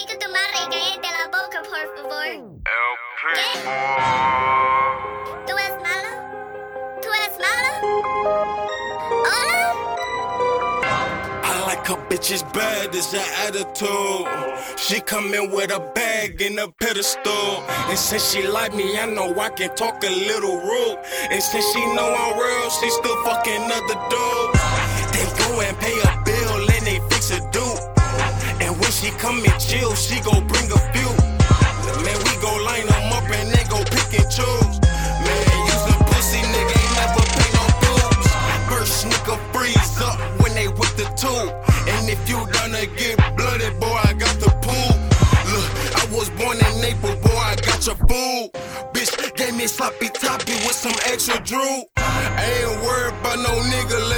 chica tu madre y cállate la boca, por favor. El primo. ¿Tú eres malo? ¿Tú eres malo? ¿Hola? I like her bitches bad, is her attitude. She come in with a bag and a pedestal. And since she like me, I know I can talk a little rude. And since she know I'm real, she still fucking other dudes. They go and pay a when she come and chill, she go bring a few. Man, we go line them up and they go pick and choose. Man, use a pussy nigga ain't never pay no dues. First nigga freeze up when they with the tool. And if you gonna get blooded, boy, I got the pool. Look, I was born in Naples, boy, I got your food. Bitch gave me sloppy toppy with some extra drew.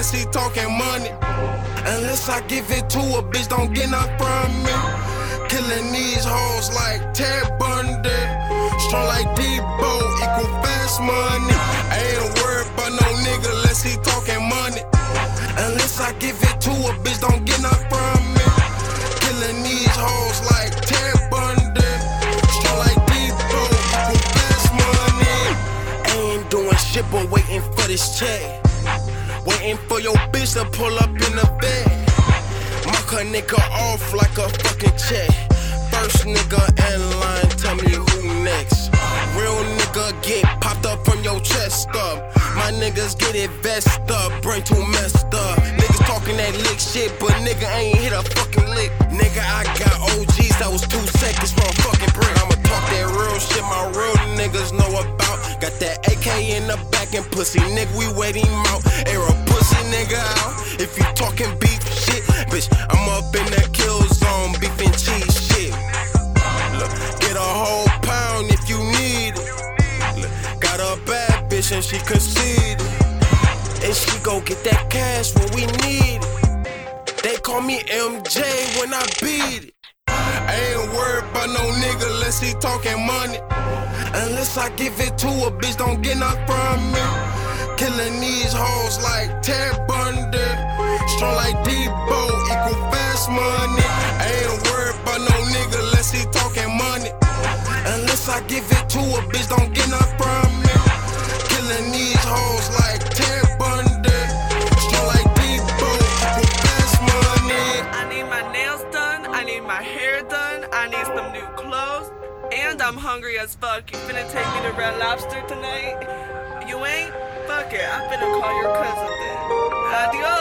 Unless he talking money. Unless I give it to a bitch, don't get nothing from me. Killing these hoes like Ted Bundy. Strong like Deebo, equal fast money. I ain't worried about no nigga unless he talking money. Unless I give it to a bitch, don't get nothing from me. Killing these hoes like Ted Bundy. Strong like Deebo, equal fast money. I ain't doing shit but waiting for this check. Waiting for your bitch to pull up in the bed. Mark a nigga off like a fucking check. First nigga in line, tell me who next. Real nigga get popped up from your chest up. My niggas get it vest up, brain too messed up. Niggas talking that lick shit, but nigga ain't hit a fucking lick. Nigga, I got OGs that was two seconds from a fucking brick. I'ma talk that real shit my real niggas know about. Got that AK in the back and pussy nigga, we wait him out. Air a pussy nigga out. If you talking beef shit, bitch, I'm up in that kill zone, beef and cheese shit. Look, get a whole pound if you need it. Look, got a bad bitch and she conceited. And she go get that cash when we need it. They call me MJ when I beat it. I ain't worried about no nigga unless he talking money. Unless I give it to a bitch, don't get nothing from me. Killing these hoes like Ted Bundy. Strong like Deebo, equal fast money. Ain't worried about no nigga unless he talking money. Unless I give it to a bitch, don't get nothing from me. Killing these hoes like Ted Bundy. Strong like Deebo, equal fast money. I need my nails done. I need my hair done. I need some new clothes. And I'm hungry as fuck. You finna take me to Red Lobster tonight? You ain't? Fuck it. I'm finna call your cousin then. Adios.